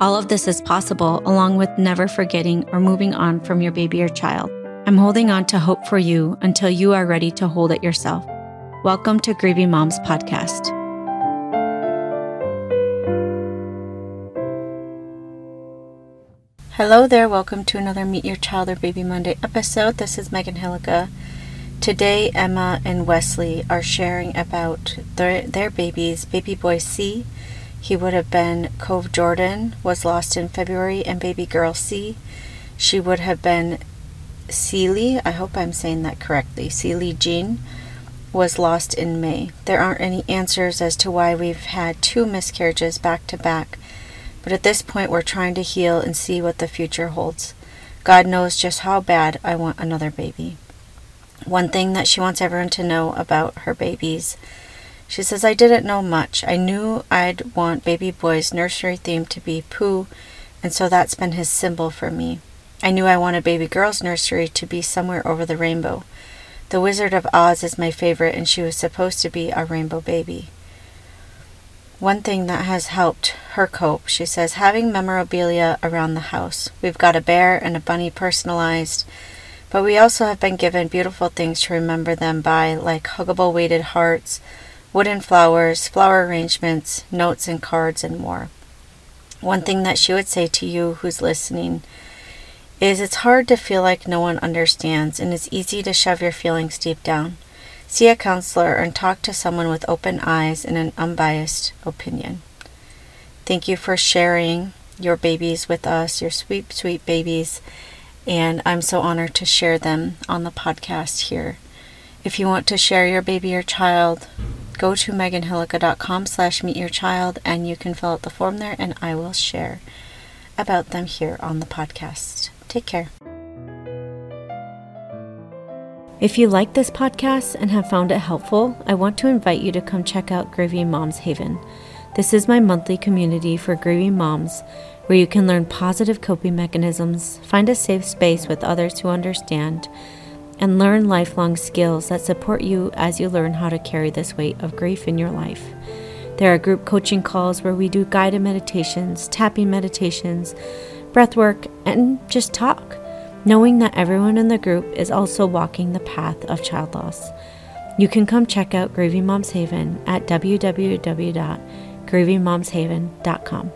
All of this is possible along with never forgetting or moving on from your baby or child. I'm holding on to hope for you until you are ready to hold it yourself. Welcome to Grieving Moms Podcast. Hello there, welcome to another Meet Your Child or Baby Monday episode. This is Megan Hillica. Today, Emma and Wesley are sharing about their, their babies, baby boy C he would have been Cove Jordan, was lost in February, and baby girl C. She would have been Cely, I hope I'm saying that correctly. Cely Jean was lost in May. There aren't any answers as to why we've had two miscarriages back to back, but at this point we're trying to heal and see what the future holds. God knows just how bad I want another baby. One thing that she wants everyone to know about her babies she says, I didn't know much. I knew I'd want baby boy's nursery theme to be Pooh, and so that's been his symbol for me. I knew I wanted baby girl's nursery to be somewhere over the rainbow. The Wizard of Oz is my favorite, and she was supposed to be a rainbow baby. One thing that has helped her cope, she says, having memorabilia around the house. We've got a bear and a bunny personalized, but we also have been given beautiful things to remember them by, like huggable weighted hearts, wooden flowers, flower arrangements, notes and cards, and more. One thing that she would say to you who's listening is it's hard to feel like no one understands and it's easy to shove your feelings deep down. See a counselor and talk to someone with open eyes and an unbiased opinion. Thank you for sharing your babies with us, your sweet, sweet babies, and I'm so honored to share them on the podcast here. If you want to share your baby or child go to meganhillica.com slash meet your child and you can fill out the form there and I will share about them here on the podcast. Take care. If you like this podcast and have found it helpful, I want to invite you to come check out Grieving Moms Haven. This is my monthly community for grieving moms where you can learn positive coping mechanisms, find a safe space with others who understand, and learn lifelong skills that support you as you learn how to carry this weight of grief in your life. There are group coaching calls where we do guided meditations, tapping meditations, breath work, and just talk, knowing that everyone in the group is also walking the path of child loss. You can come check out Grieving Moms Haven at www.grievingmomshaven.com.